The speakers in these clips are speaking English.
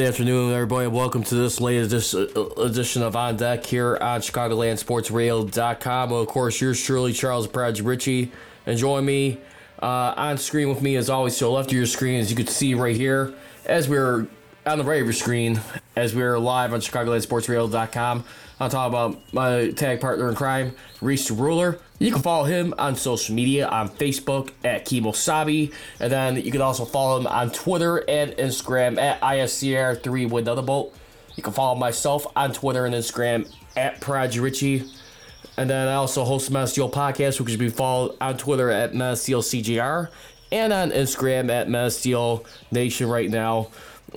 good afternoon, everybody. Welcome to this latest edition of On Deck here on ChicagolandSportsRadio.com. Of course, yours truly, Charles Praj Richey. And join me uh, on screen with me, as always, the left of your screen, as you can see right here, as we're on the right of your screen, as we're live on ChicagolandSportsRadio.com. I'm talking about my tag partner in crime, Riis Ruler. You can follow him on social media on Facebook at Kimosabe. And then you can also follow him on Twitter and Instagram at ISCR3 with another Bolt. You can follow myself on Twitter and Instagram at Praj Richey. And then I also host the Mass podcast, which can be followed on Twitter at Mass CGR and on Instagram at Mass Nation right now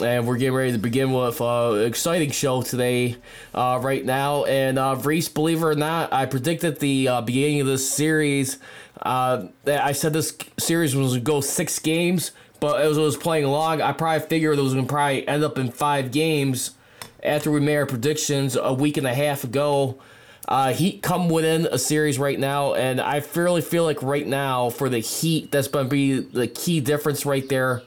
and we're getting ready to begin with uh, an exciting show today, uh, right now. And uh, Riis, believe it or not, I predicted the uh, beginning of this series. Uh, I said this series was going to go six games, but as it was playing along, I probably figured it was going to probably end up in five games. After we made our predictions a week and a half ago, uh, Heat come within a series right now, and I fairly feel like right now for the Heat, that's going to be the key difference right there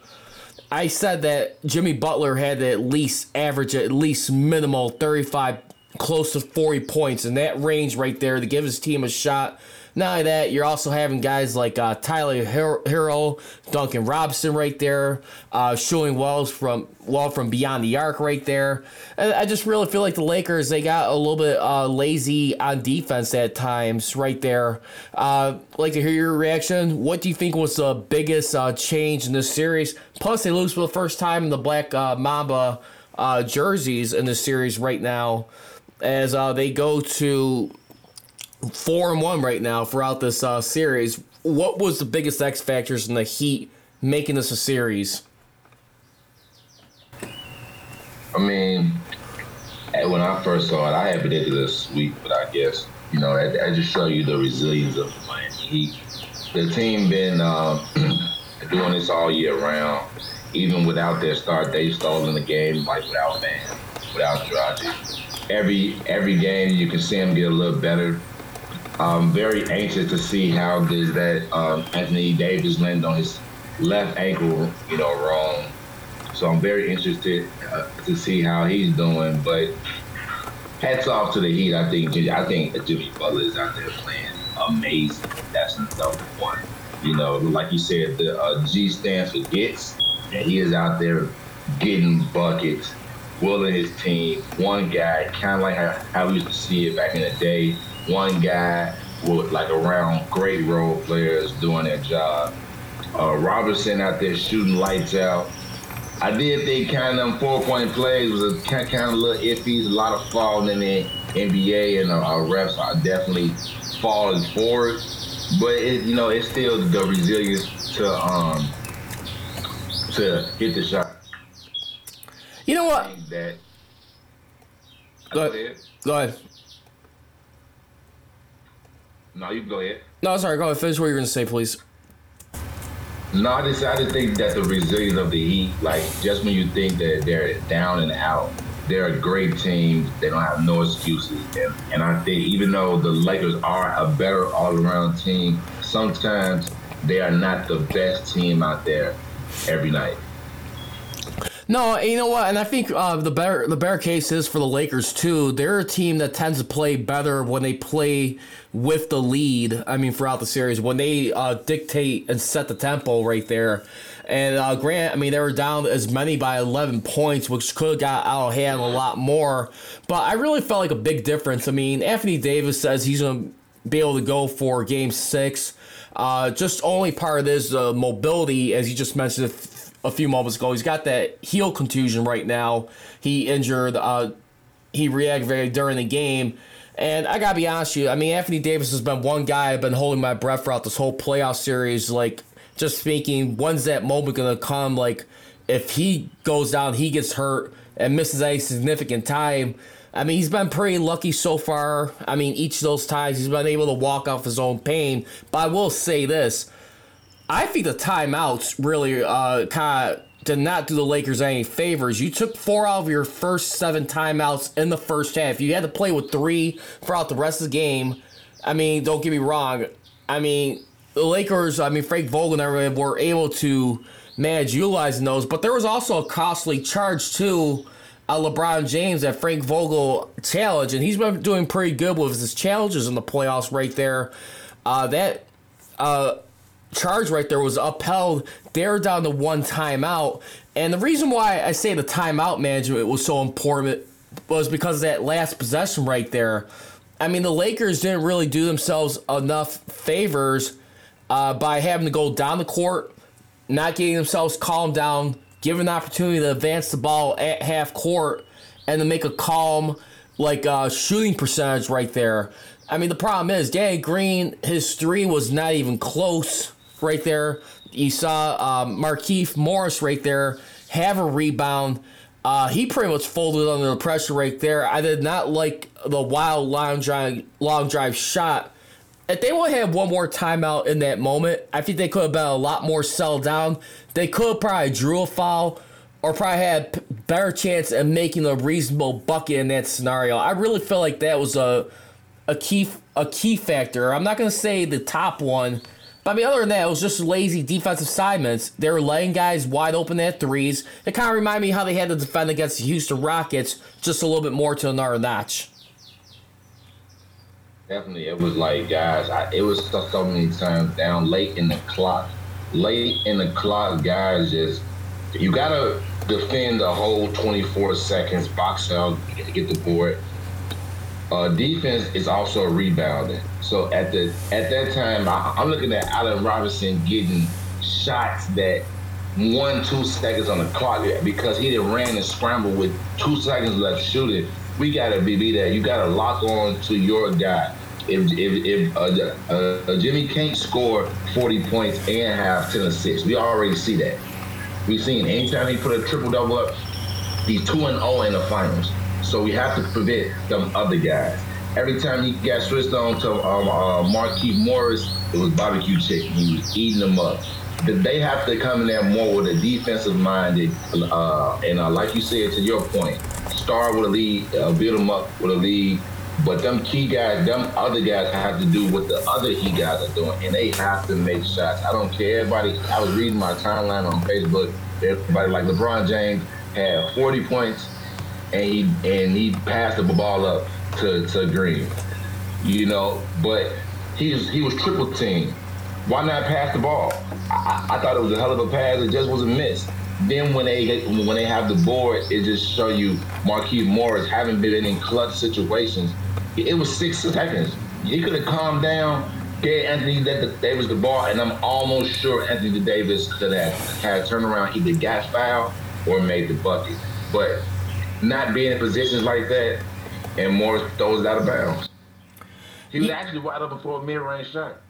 I said that Jimmy Butler had to at least average at least minimal 35, close to 40 points in that range right there to give his team a shot not only that, you're also having guys like uh, Tyler Herro, Duncan Robinson right there, uh, showing wells from well from beyond the arc right there. And I just really feel like the Lakers they got a little bit uh, lazy on defense at times right there. Uh, like to hear your reaction. What do you think was the biggest uh, change in this series? Plus, they lose for the first time in the Black uh, Mamba uh, jerseys in this series right now, as uh, they go to four and one right now throughout this uh, series. What was the biggest X factors in the Heat making this a series? I mean, when I first saw it, I had predicted a sweep, but I guess you know I, just show you the resilience of the Miami Heat. The team been uh, doing this all year round, even without their start. They stole in the game like without Bam, without Dragic. Every every game you can see them get a little better. I'm very anxious to see how does that um, Anthony Davis land on his left ankle, you know, wrong. So I'm very interested uh, to see how he's doing. But hats off to the Heat. I think I think Jimmy Butler is out there playing amazing. That's number one. You know, like you said, the uh, G stands for gets, and he is out there getting buckets, willing his team. One guy, kind of like how, how we used to see it back in the day one guy with like around great role players doing their job. Uh, Robertson out there shooting lights out. I did think kind of them four point plays was a kind, kind of a little iffy. A lot of falling in the NBA and uh, refs are definitely falling forward. But it, you know, it's still the resilience to um to hit the shot. You know what? That. Go ahead. Go ahead. No, you can go ahead. No, sorry. Go ahead. Finish what you're going to say, please. No, I just, I just think that the resilience of the Heat, like just when you think that they're down and out, they're a great team. They don't have no excuses. And, and I think even though the Lakers are a better all-around team, sometimes they are not the best team out there every night. No, you know what, and I think uh, the better the better case is for the Lakers too. They're a team that tends to play better when they play with the lead. I mean, throughout the series, when they uh, dictate and set the tempo right there. And uh, Grant, I mean, they were down as many by 11 points, which could have got out of hand a lot more. But I really felt like a big difference. I mean, Anthony Davis says he's going to be able to go for game six. Uh, just only part of this uh, mobility, as you just mentioned a few moments ago. He's got that heel contusion right now. He injured. Uh, he reactivated during the game. And I gotta be honest with you, I mean, Anthony Davis has been one guy I've been holding my breath throughout this whole playoff series. Like, just thinking, when's that moment gonna come? Like, if he goes down, he gets hurt and misses any significant time. I mean, he's been pretty lucky so far. I mean, each of those times he's been able to walk off his own pain. But I will say this I think the timeouts really uh, kind of did not do the Lakers any favors. You took four out of your first seven timeouts in the first half. You had to play with three throughout the rest of the game. I mean, don't get me wrong. I mean, the Lakers, I mean, Frank Vogel and everybody were able to manage utilizing those. But there was also a costly charge too. Uh, LeBron James at Frank Vogel challenge, and he's been doing pretty good with his challenges in the playoffs right there. Uh, that uh, charge right there was upheld. They're down to one timeout. And the reason why I say the timeout management was so important was because that last possession right there. I mean, the Lakers didn't really do themselves enough favors uh, by having to go down the court, not getting themselves calmed down, given the opportunity to advance the ball at half court, and to make a calm, like uh, shooting percentage right there. I mean, the problem is Danny Green, his three was not even close right there. You saw um, Markieff Morris right there have a rebound. Uh, he pretty much folded under the pressure right there. I did not like the wild long drive, long drive shot. If they would have one more timeout in that moment, I think they could have been a lot more settled down. They could have probably drew a foul or probably had better chance of making a reasonable bucket in that scenario. I really feel like that was a a key a key factor. I'm not gonna say the top one, but I mean other than that, it was just lazy defensive assignments. They were letting guys wide open at threes. It kind of reminded me how they had to defend against the Houston Rockets, just a little bit more to another notch. Definitely, it was like guys. I, it was so, so many times down late in the clock. Late in the clock, guys just you gotta defend the whole 24 seconds, box out, get the board uh, defense is also rebounding. So at the at that time, I, am looking at Allen Robinson getting shots that one two seconds on the clock because he didn't ran and scramble with two seconds left shooting. We gotta be, be that. You gotta lock on to your guy. If if, if uh, uh, Jimmy can't score 40 points and have 10 assists, we already see that. We've seen anytime he put a triple double up, he's two and zero oh in the finals. So we have to prevent them other guys. Every time he got switched on to um, uh, Markieff Morris, it was barbecue chicken. He was eating them up. They have to come in there more with a defensive minded, uh, and uh, like you said, to your point, start with a lead, uh, build them up with a lead. But them key guys, them other guys have to do what the other key guys are doing, and they have to make shots. I don't care. Everybody, I was reading my timeline on Facebook. Everybody like LeBron James had 40 points and he and he passed the ball up to, to Green. You know, but he was he was triple team. Why not pass the ball? I, I, thought it was a hell of a pass. It just was a miss. Then when they when they have the board, it just show you Markieff Morris haven't been in clutch situations. It was six seconds. He could have calmed down, gave Anthony Davis the ball, and I'm almost sure Anthony Davis could have had a turnaround, either got foul or made the bucket. But not being in positions like that and more throws it out of bounds. He was actually wide open for a mid-range shot.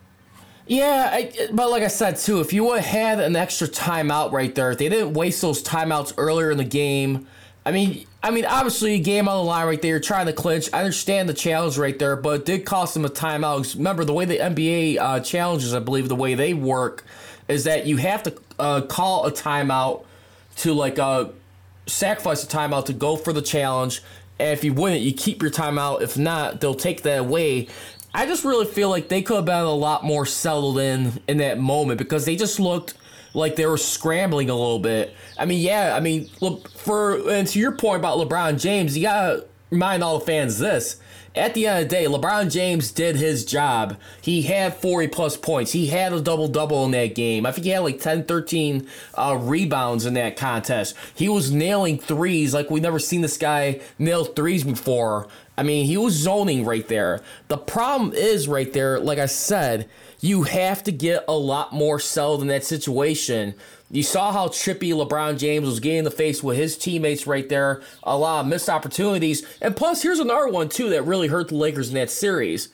Yeah, I, but like I said too, if you would have had an extra timeout right there, if they didn't waste those timeouts earlier in the game, I mean, I mean, obviously, game on the line right there, you're trying to clinch. I understand the challenge right there, but it did cost them a timeout. Remember, the way the NBA uh, challenges, I believe, the way they work is that you have to uh, call a timeout to like uh, sacrifice a timeout to go for the challenge. And if you win it, you keep your timeout. If not, they'll take that away. I just really feel like they could have been a lot more settled in in that moment because they just looked like they were scrambling a little bit. I mean, yeah, I mean, look for and to your point about LeBron James, you gotta remind all the fans this at the end of the day, LeBron James did his job. He had 40 plus points. He had a double double in that game. I think he had like 10, 13 uh, rebounds in that contest. He was nailing threes like we've never seen this guy nail threes before. I mean, he was zoning right there. The problem is right there, like I said, you have to get a lot more settled in that situation you saw how trippy LeBron James was getting in the face with his teammates right there. A lot of missed opportunities. And plus, here's another one, too, that really hurt the Lakers in that series.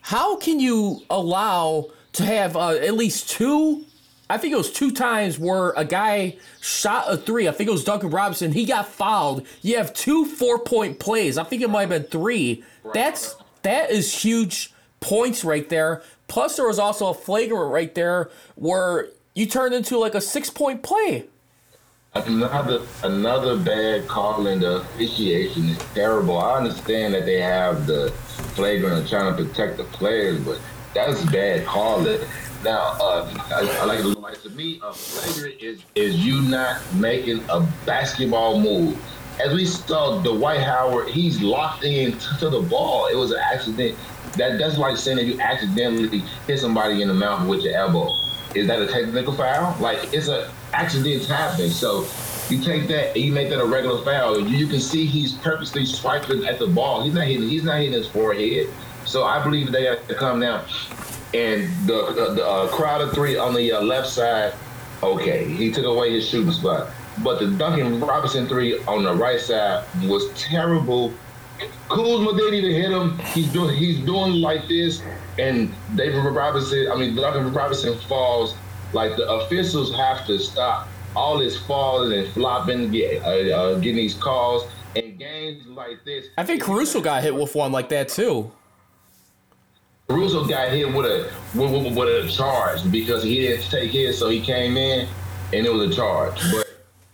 How can you allow to have uh, at least two? I think it was two times where a guy shot a three. I think it was Duncan Robinson. He got fouled. You have two four point plays. I think it might have been three. That's that is huge points right there. Plus, there was also a flagrant right there where you turned into like a six point play. Another another bad call in the officiation is terrible. I understand that they have the flagrant and trying to protect the players, but that's bad calling. Now, uh, I, I like, like to me, a flagrant is is you not making a basketball move. As we saw, Dwight Howard, he's locked in to the ball. It was an accident. That that's like saying that you accidentally hit somebody in the mouth with your elbow. Is that a technical foul? Like it's a accidents happen. So you take that and you make that a regular foul. You, you can see he's purposely swiping at the ball. He's not hitting. He's not hitting his forehead. So I believe they have to come down. And the the, the uh, Crowder three on the uh, left side, okay, he took away his shooting spot. But the Duncan Robinson three on the right side was terrible. Kuzma didn't even hit him. He's doing he's doing like this, and David Robinson. I mean, Duncan Robinson falls. Like the officials have to stop all this falling and flopping, get, uh, uh, getting these calls. and games like this, I think Caruso got hit with one like that too. Caruso got hit with a with, with, with a charge because he didn't take his, so he came in and it was a charge. But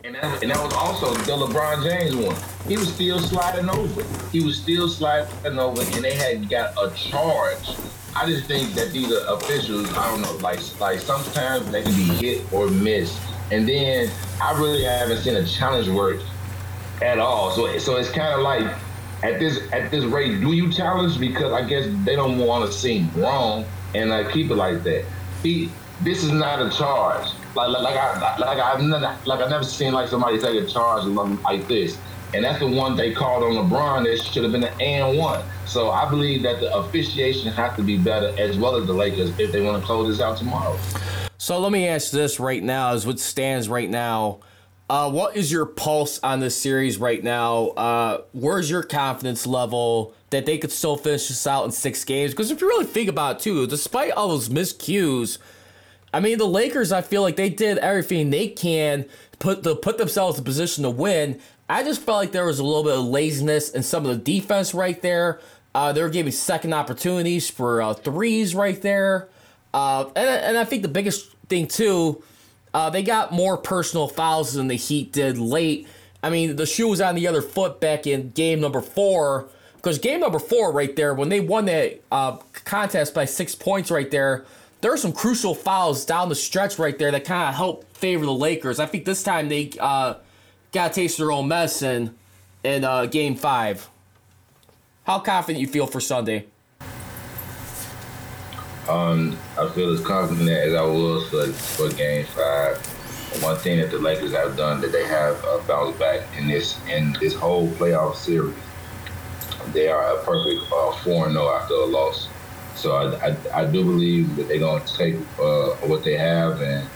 and that, and that was also the LeBron James one. He was still sliding over. He was still sliding over, and they had got a charge. I just think that these officials, I don't know, like like sometimes they can be hit or miss, and then I really haven't seen a challenge work at all. So so it's kind of like at this at this rate, do you challenge? Because I guess they don't want to seem wrong and like keep it like that. He, this is not a charge. Like like, like I like I've never like I've never seen like somebody take a charge like this. And that's the one they called on LeBron. That should have been an and one. So I believe that the officiation has to be better, as well as the Lakers, if they want to close this out tomorrow. So let me ask this right now: is what stands right now uh, what is your pulse on this series right now? Uh, where's your confidence level that they could still finish this out in six games? Because if you really think about it, too, despite all those miscues, I mean, the Lakers, I feel like they did everything they can put to put themselves in position to win. I just felt like there was a little bit of laziness in some of the defense right there. Uh, they were giving second opportunities for uh, threes right there. Uh, and, and I think the biggest thing, too, uh, they got more personal fouls than the Heat did late. I mean, the shoe was on the other foot back in game number four. Because game number four, right there, when they won that uh, contest by six points, right there, there are some crucial fouls down the stretch right there that kind of helped favor the Lakers. I think this time they uh, got a taste their own medicine in uh, game five. How confident you feel for Sunday? Um, I feel as confident as I was for, for Game Five. One thing that the Lakers have done that they have uh, bounced back in this in this whole playoff series, they are a perfect four uh, four zero after a loss. So I, I, I do believe that they're to take uh, what they have and,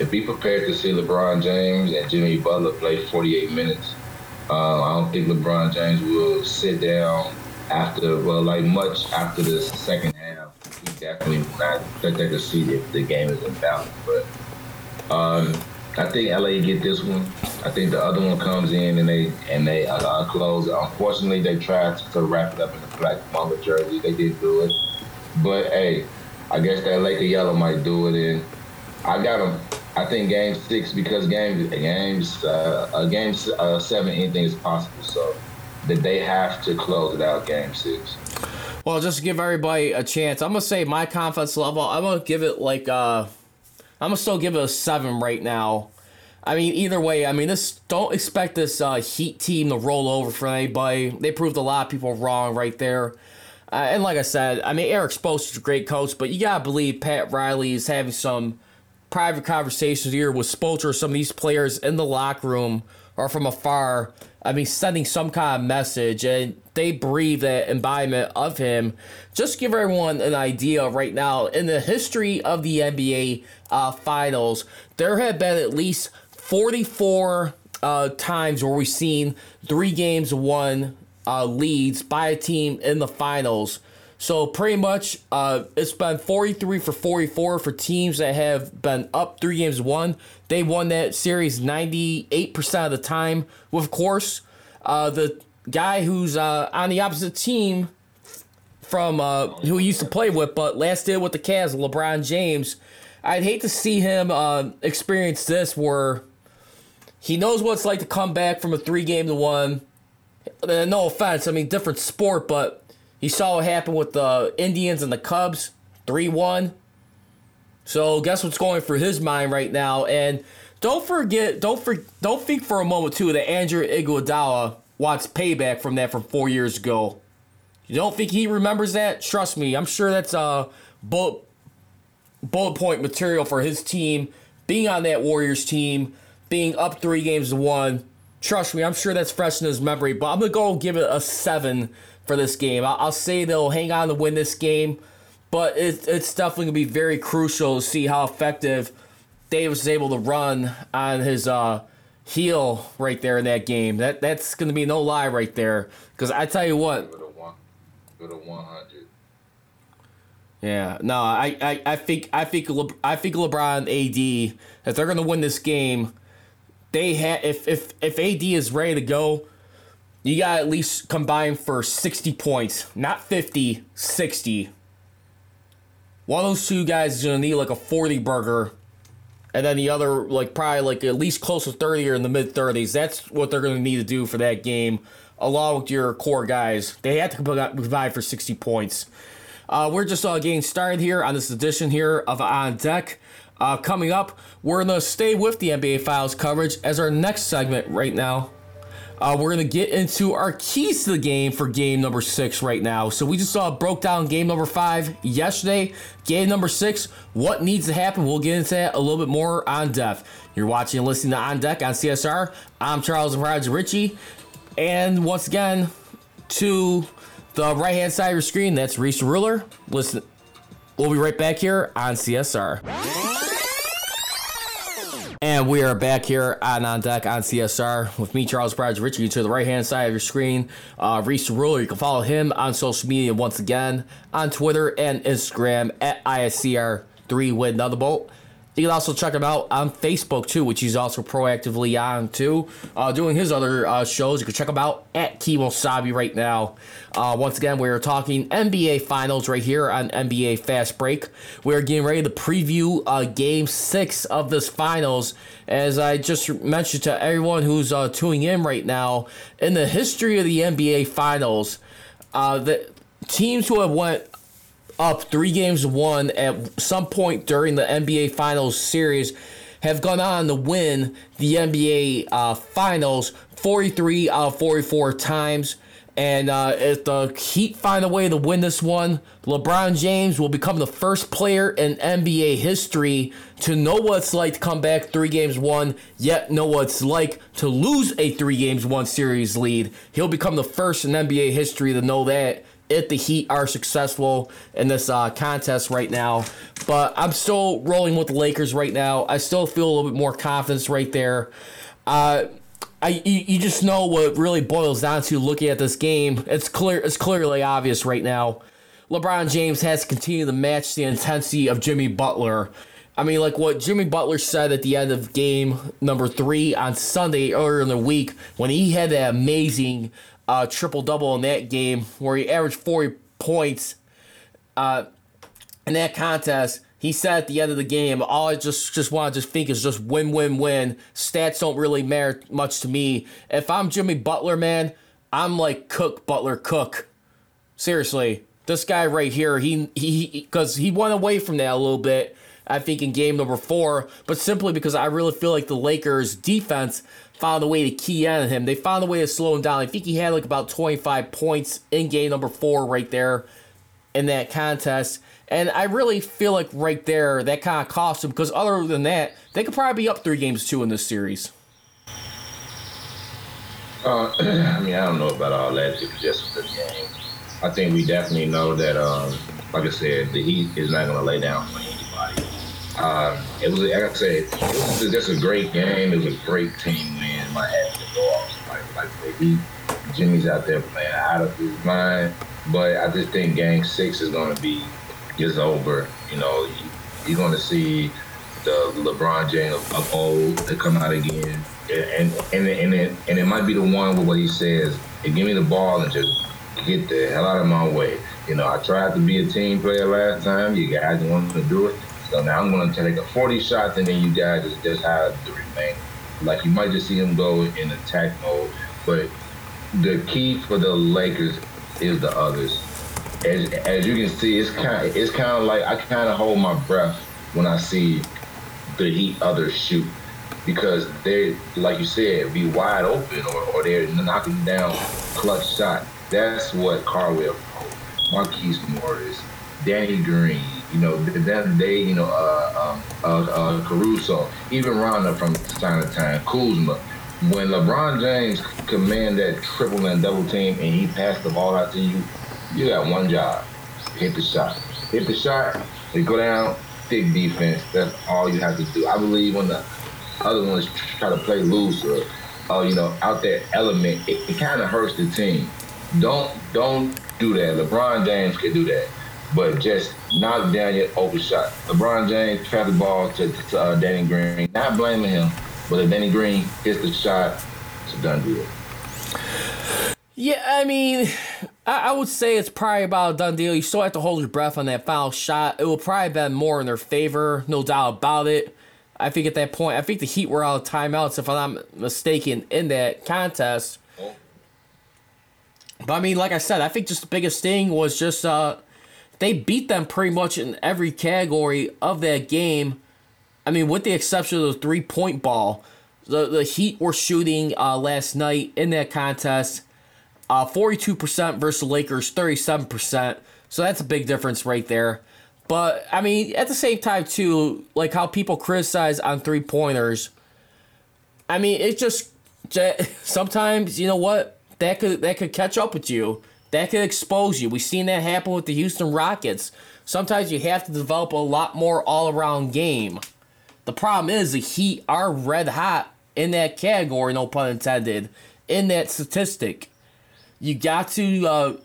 and be prepared to see LeBron James and Jimmy Butler play 48 minutes. Uh, I don't think LeBron James will sit down after well, like much after the second half. He definitely not expect to see if the game is in balance. But um, I think LA get this one. I think the other one comes in and they and they uh, close. Unfortunately, they tried to wrap it up in the black mamba jersey. They did do it, but hey, I guess that Laker yellow might do it. And I got them. I think game six because game games uh, uh, game uh, seven anything is possible. So that they have to close it out game six. Well, just to give everybody a chance, I'm gonna say my confidence level. I'm gonna give it like uh, I'm gonna still give it a seven right now. I mean, either way, I mean, this don't expect this uh, Heat team to roll over for anybody. They proved a lot of people wrong right there. Uh, and like I said, I mean, Erik Spoelstra's a great coach, but you gotta believe Pat Riley is having some private conversations here with Spoelstra, some of these players in the locker room or from afar I mean, sending some kind of message, and they breathe that embodiment of him. Just give everyone an idea right now. In the history of the NBA uh, Finals, there have been at least 44 uh, times where we've seen three games won uh, leads by a team in the finals. So pretty much, uh, it's been 43 for 44 for teams that have been up three games one. They won that series 98% of the time. Of course, uh, the guy who's uh, on the opposite team from uh, who he used to play with, but last year with the Cavs, LeBron James. I'd hate to see him uh, experience this where he knows what it's like to come back from a three game to one. Uh, no offense, I mean different sport, but you saw what happened with the Indians and the Cubs, three one. So guess what's going through his mind right now? And don't forget, don't for, don't think for a moment too that Andrew Iguodala wants payback from that from four years ago. You don't think he remembers that? Trust me, I'm sure that's a bullet bullet point material for his team being on that Warriors team, being up three games to one. Trust me, I'm sure that's fresh in his memory. But I'm gonna go give it a seven for this game. I'll, I'll say they'll hang on to win this game, but it, it's definitely gonna be very crucial to see how effective Davis is able to run on his uh, heel right there in that game. That that's gonna be no lie right there. Because I tell you what, go to 100. Yeah, no, I, I, I think I think Le, I think LeBron AD if they're gonna win this game, they have if if if AD is ready to go, you got at least combine for sixty points, not 50, 60. One of those two guys is gonna need like a forty burger, and then the other like probably like at least close to thirty or in the mid thirties. That's what they're gonna need to do for that game, along with your core guys. They have to provide for sixty points. Uh, we're just uh, getting started here on this edition here of On Deck. Uh, coming up, we're going to stay with the NBA Finals coverage as our next segment right now. Uh, we're going to get into our keys to the game for game number six right now. So we just saw broke down game number five yesterday. Game number six, what needs to happen? We'll get into that a little bit more on depth. You're watching and listening to On Deck on CSR. I'm Charles and Raj Richey. And once again, to the right hand side of your screen, that's Riis Ruler. Listen, we'll be right back here on CSR. And we are back here on On Deck on CSR with me, Charles Bradge Richey. To the right hand side of your screen, uh, Riis Ruler. You can follow him on social media once again on Twitter and Instagram at ISCR3 with another bolt. You can also check him out on Facebook too, which he's also proactively on too, uh, doing his other uh, shows. You can check him out at Kimosabe right now. Uh, once again, we're talking NBA Finals right here on NBA Fast Break. We're getting ready to preview uh, Game Six of this Finals. As I just mentioned to everyone who's uh, tuning in right now, in the history of the NBA Finals, uh, the teams who have went up three games one at some point during the NBA Finals series have gone on to win the NBA uh, Finals 43 out of 44 times. And uh, if the Heat find a way to win this one, LeBron James will become the first player in NBA history to know what it's like to come back three games one, yet know what it's like to lose a three games one series lead. He'll become the first in NBA history to know that if the Heat are successful in this uh, contest right now. But I'm still rolling with the Lakers right now. I still feel a little bit more confidence right there. Uh, I you, you just know what really boils down to looking at this game. It's clear. It's clearly obvious right now. LeBron James has to continue to match the intensity of Jimmy Butler. I mean, like what Jimmy Butler said at the end of game number three on Sunday earlier in the week when he had that amazing uh, triple double in that game where he averaged 40 points uh, in that contest. He said at the end of the game, all I just just want to just think is just win, win, win. Stats don't really matter much to me. If I'm Jimmy Butler, man, I'm like Cook, Butler, Cook. Seriously, this guy right here, he he because he, he went away from that a little bit. I think in game number four, but simply because I really feel like the Lakers defense found a way to key in on him. They found a way to slow him down. I think he had like about 25 points in game number four right there in that contest. And I really feel like right there that kind of cost him because other than that, they could probably be up three games two in this series. Uh, I mean, I don't know about all that. It was just a good game. I think we definitely know that, um, like I said, the Heat is not going to lay down for anybody. Uh, it was, like I said, it was just a great game. It was a great team win. My hat to go off. Like, like Heat, Jimmy's out there playing out of his mind. But I just think Game Six is going to be just over. You know, you're going to see the LeBron James of old to come out again, and and and it, and it might be the one with what he says. Hey, give me the ball and just get the hell out of my way. You know, I tried to be a team player last time. You guys wanted to do it. So now I'm going to take a 40 shots, and then you guys just, just have the remaining. Like you might just see him go in attack mode, but the key for the Lakers is the others. As, as you can see, it's kind it's kind of like I kind of hold my breath when I see the Heat others shoot because they, like you said, be wide open or, or they're knocking down clutch shot. That's what Caldwell, Markieff Morris, Danny Green, you know, that they, you know, uh, uh, uh, uh, Caruso, even Rondo from time to time, Kuzma. When LeBron James command that triple and double team and he passed the ball out to you, you got one job: hit the shot. Hit the shot. They go down. Big defense. That's all you have to do. I believe when the other ones try to play loose or, uh, you know, out that element, it, it kind of hurts the team. Don't don't do that. LeBron James can do that, but just knock down your open shot. LeBron James pass the ball to, to uh, Danny Green. Not blaming him, but if Danny Green hits the shot, it's a done deal. Yeah, I mean, I, I, would say it's probably about a done deal. You still have to hold your breath on that foul shot. It will probably been more in their favor, no doubt about it. I think at that point, I think the Heat were out of timeouts, if I'm not mistaken, in that contest. But I mean, like I said, I think just the biggest thing was just uh, they beat them pretty much in every category of that game. I mean, with the exception of the three point ball, the the Heat were shooting uh, last night in that contest, uh, forty two percent versus Lakers, thirty seven percent. So that's a big difference right there. But I mean, at the same time too, like how people criticize on three pointers. I mean, it just sometimes you know what that could that could catch up with you. That could expose you. We've seen that happen with the Houston Rockets. Sometimes you have to develop a lot more all around game. The problem is the Heat are red hot in that category, no pun intended, in that statistic. You got to uh,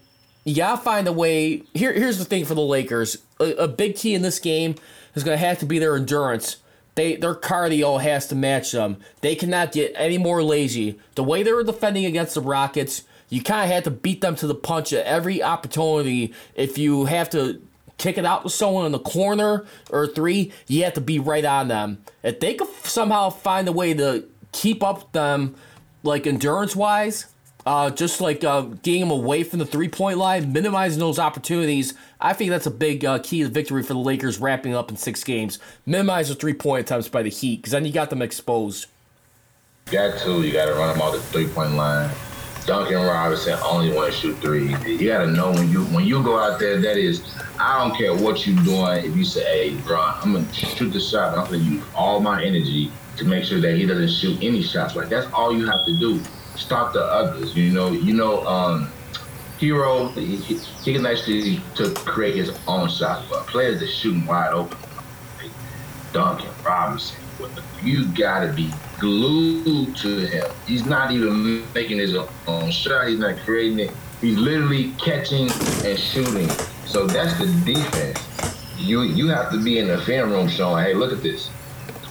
you gotta find a way. Here, here's the thing for the Lakers. A, a big key in this game is gonna have to be their endurance. They their cardio has to match them. They cannot get any more lazy. The way they were defending against the Rockets, you kind of had to beat them to the punch at every opportunity. If you have to kick it out to someone in the corner or three, you have to be right on them. If they could somehow find a way to keep up them, like endurance wise, uh, just like uh, getting them away from the three point line, minimizing those opportunities. I think that's a big uh, key to victory for the Lakers wrapping up in six games. Minimize the three point attempts by the Heat because then you got them exposed. You got to. You got to run them off the three point line. Duncan Robinson only want to shoot three. You got to know when you when you go out there. That is, I don't care what you're doing. If you say, "Hey, bro, I'm gonna shoot the shot," I'm gonna use all my energy to make sure that he doesn't shoot any shots. Like that's all you have to do stop the others. You know, you know, um, Herro, he, he, can actually to create his own shot, but players that shooting wide open, like Duncan Robinson, you gotta be glued to him. He's not even making his own shot. He's not creating it. He's literally catching and shooting. So that's the defense. You you have to be in the film room showing, hey, look at this.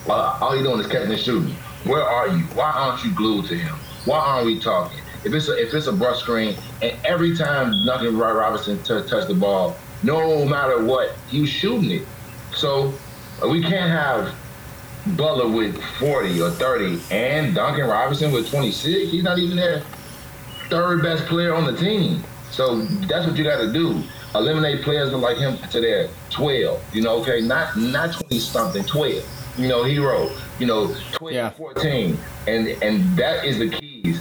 Uh, all you're doing is catching and shooting. Where are you? Why aren't you glued to him? Why aren't we talking? If it's a, if it's a brush screen, and every time Duncan Robinson t- touched the ball, no matter what, he was shooting it. So uh, we can't have Butler with 40 or 30 and Duncan Robinson with 26. He's not even their third best player on the team. So that's what you got to do. Eliminate players like him to their 12. You know, okay, not not 20 something, 12. You know, Herro. You know, 12, yeah. 14, and and that is the keys.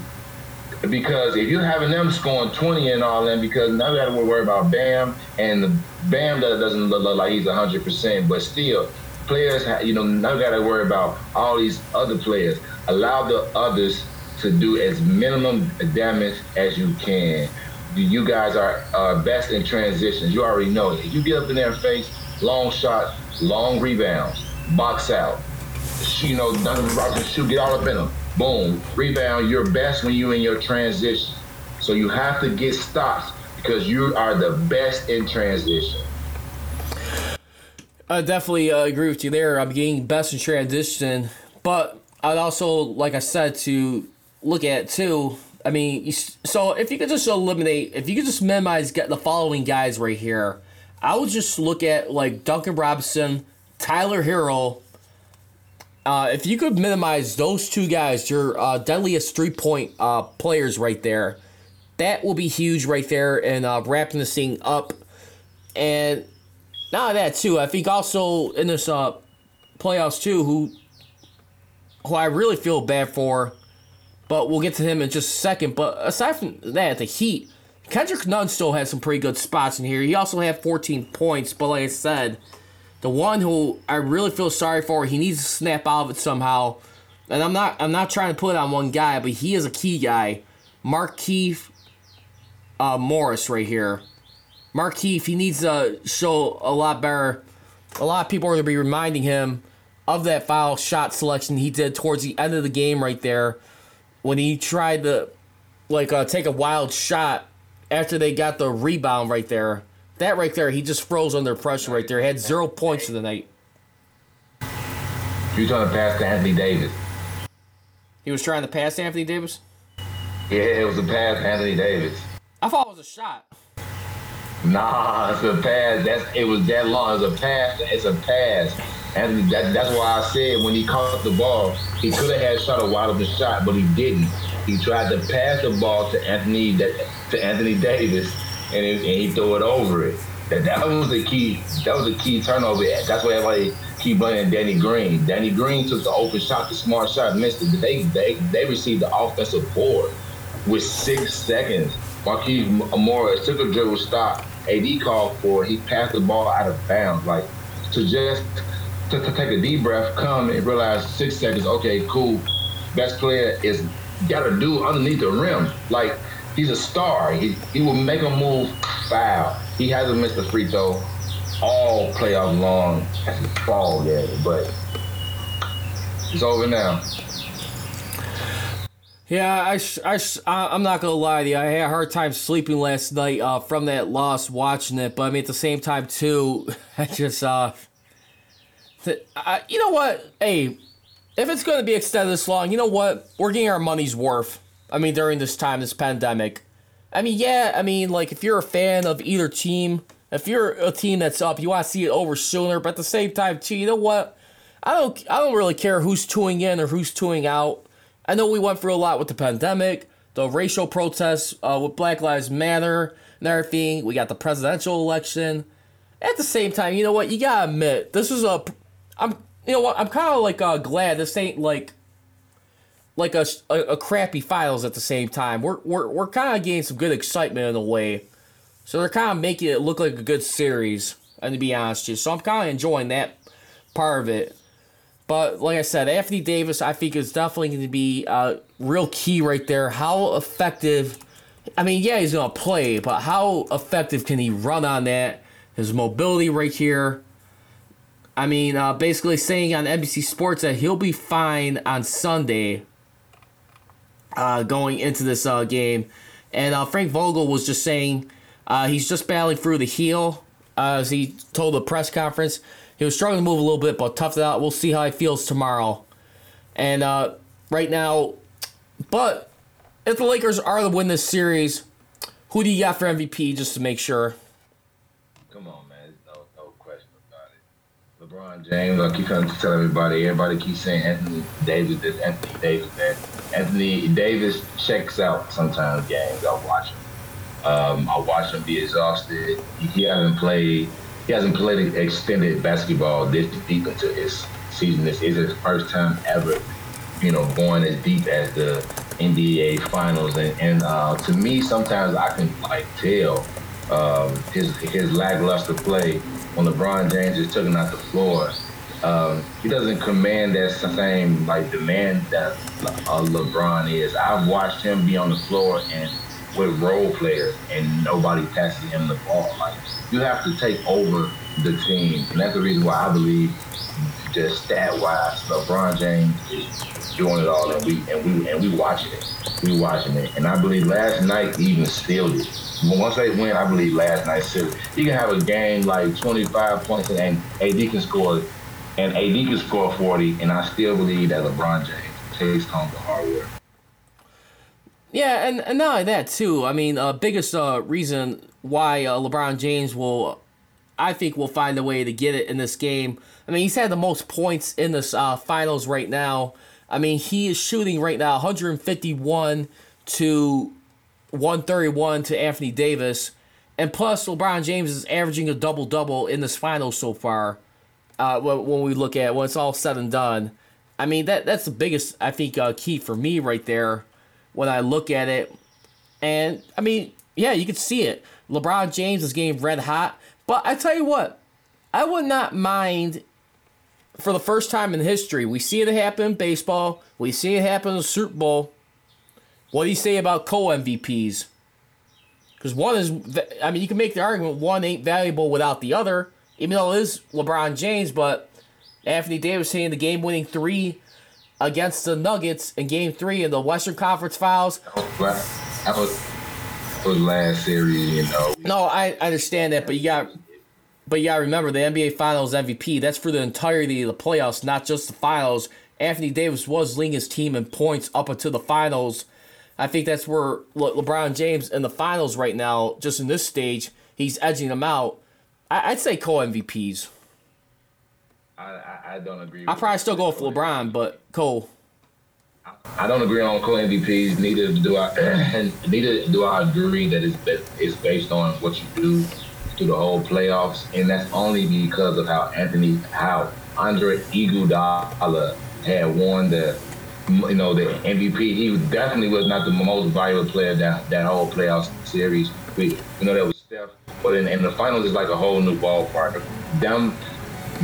because if you're having them scoring 20 and all in, because now we got to worry about Bam, and the Bam doesn't look like he's 100%, but still, players, you know, now got to worry about all these other players. Allow the others to do as minimum damage as you can. You guys are uh, best in transitions. You already know it. You get up in their face, long shot, long rebounds, box out. You know, Duncan Robinson shoot, get all up in them boom, rebound. You're best when you're in your transition. So you have to get stops because you are the best in transition. I definitely uh, agree with you there. I'm getting best in transition, but I'd also, like I said, to look at too. I mean, so if you could just eliminate, if you could just minimize get the following guys right here, I would just look at like Duncan Robinson, Tyler Herro. uh, if you could minimize those two guys, your uh, deadliest three point uh, players right there, that will be huge right there and uh, wrapping this thing up. And not that too. I think also in this uh, playoffs too, who who I really feel bad for, but we'll get to him in just a second. But aside from that, the Heat, Kendrick Nunn still has some pretty good spots in here. He also had 14 points, but like I said, the one who I really feel sorry for, he needs to snap out of it somehow. And I'm not I'm not trying to put it on one guy, but he is a key guy. Markieff uh, Morris right here. Markieff, he needs to show a lot better. A lot of people are going to be reminding him of that foul shot selection he did towards the end of the game right there when he tried to like uh, take a wild shot after they got the rebound right there. That right there, he just froze under pressure right there. He had zero points for the night. You trying to pass to Anthony Davis? He was trying to pass Anthony Davis. Yeah, it was a pass to Anthony Davis. I thought it was a shot. Nah, it's a pass. That's it was that long. It's a pass. It's a pass. And that, that's why I said when he caught the ball, he could have had shot a wide open shot, but he didn't. He tried to pass the ball to Anthony to Anthony Davis, and, it, and he threw it over it. That, that was the key. That was the key turnover. That's why everybody keep blaming Danny Green. Danny Green took the open shot, the smart shot, missed it. They they they received the offensive board with six seconds. Markieff Morris took a dribble stop. AD called for. He passed the ball out of bounds. Like to just to, to take a deep breath, come and realize six seconds. Okay, cool. Best player is got to do underneath the rim. Like he's a star. He, he will make a move, foul. He hasn't missed a free throw all playoff long as a fall game, but it's over now. Yeah, I, I, I'm not gonna lie to you. I had a hard time sleeping last night uh, from that loss watching it. But I mean, at the same time too, I just uh, th- I, you know what? Hey, if it's gonna be extended this long, you know what? We're getting our money's worth. I mean, during this time, this pandemic. I mean, yeah. I mean, like if you're a fan of either team, if you're a team that's up, you want to see it over sooner. But at the same time, too, you know what? I don't, I don't really care who's tuning in or who's tuning out. I know we went through a lot with the pandemic, the racial protests uh, with Black Lives Matter and everything. We got the presidential election. At the same time, you know what? You gotta admit, this is a. I'm, you know what? I'm kind of like uh, glad this ain't like, like a, a, a crappy finals at the same time. We're we're we're kind of getting some good excitement in a way, so they're kind of making it look like a good series. And to be honest, with you, so I'm kind of enjoying that part of it. But like I said, Anthony Davis, I think is definitely going to be a real key right there. How effective? I mean, yeah, he's going to play, but how effective can he run on that? His mobility right here. I mean, uh, basically saying on NBC Sports that he'll be fine on Sunday. Uh, going into this uh, game, and uh, Frank Vogel was just saying uh, he's just battling through the heel, uh, as he told the press conference. He was struggling to move a little bit, but tough it out. We'll see how he feels tomorrow. And uh, right now, but if the Lakers are to win this series, who do you got for MVP just to make sure? Come on, man. No, no question about it. LeBron James, I keep trying to tell everybody. Everybody keeps saying Anthony Davis. This Anthony Davis. Man. Anthony Davis checks out sometimes games. I watch him. Um, I watch him be exhausted. He hasn't played he hasn't played extended basketball this deep into his season. This is his first time ever, you know, going as deep as the NBA Finals. And, and uh, to me, sometimes I can like tell um, his his lackluster play when LeBron James is taking out the floor. Um, he doesn't command that same like demand that uh, LeBron is. I've watched him be on the floor and with role players and nobody passes him the ball. Like you have to take over the team, and that's the reason why I believe just stat wise, LeBron James is doing it all, and we and we and we watching it. We watching it, and I believe last night even sealed it. Once they win, I believe last night sealed it. He can have a game like 25 points, and AD can score, and AD can score 40, and I still believe that LeBron James takes home the hardware. Yeah, and, and not that too. I mean, uh, biggest uh, reason why uh, LeBron James will, I think, will find a way to get it in this game. I mean, he's had the most points in this uh, finals right now. I mean, he is shooting right now 151 to 131 to Anthony Davis. and plus LeBron James is averaging a double double in this final so far. Uh, when, when we look at when it's all said and done, I mean that that's the biggest I think uh, key for me right there when I look at it. And I mean, yeah, you can see it. LeBron James is getting red hot, but I tell you what, I would not mind for the first time in history. We see it happen in baseball. We see it happen in the Super Bowl. What do you say about co MVPs? Because one is, I mean, you can make the argument one ain't valuable without the other, even though it is LeBron James, but Anthony Davis hitting the game winning three against the Nuggets in game three in the Western Conference Finals. That was, was last series, you know. No, I, I understand that, but you got but you gotta remember the NBA Finals MVP, that's for the entirety of the playoffs, not just the finals. Anthony Davis was leading his team in points up until the finals I think that's where Le- LeBron James in the finals right now, just in this stage, he's edging them out. I- would say co MVPs. I, I, don't agree. I probably still go for LeBron, but Cole. I don't agree on co MVPs. Neither do I. neither do I agree that it's it's based on what you do through the whole playoffs, and that's only because of how Anthony, how Andre Iguodala had won the you know, the MVP. He definitely was not the most valuable player that that whole playoff series. We, you know, that was Steph, but in, in the finals it's like a whole new ballpark. Them,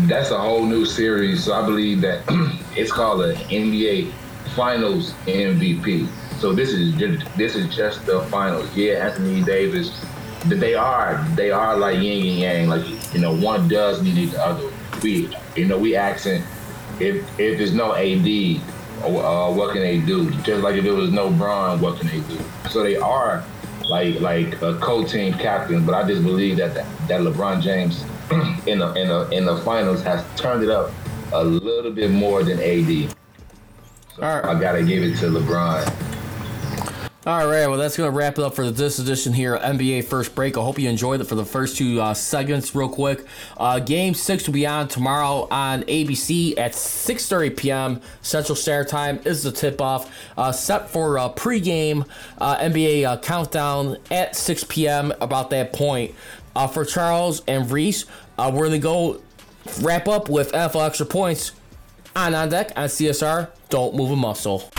that's a whole new series. So I believe that it's called the NBA Finals MVP. So this is this is just the finals. Yeah, Anthony Davis. They are they are like yin and yang. Like you know, one does need the other. We you know we accent if if there's no AD, uh, what can they do? Just like if it was no Bron, what can they do? So they are like like a co-team captain, but I just believe that that that LeBron James in the in the in the finals has turned it up a little bit more than AD. So All right. I gotta give it to LeBron. All right, well, that's going to wrap it up for this edition here NBA First Break. I hope you enjoyed it for the first two uh, segments, real quick. Uh, game six will be on tomorrow on ABC at 6:30 p.m. Central Standard Time. Is the tip-off uh, set for a pregame uh, NBA uh, countdown at 6 p.m. About that point, uh, for Charles and Riis, we're going to go wrap up with NFL extra points on on deck on CSR. Don't move a muscle.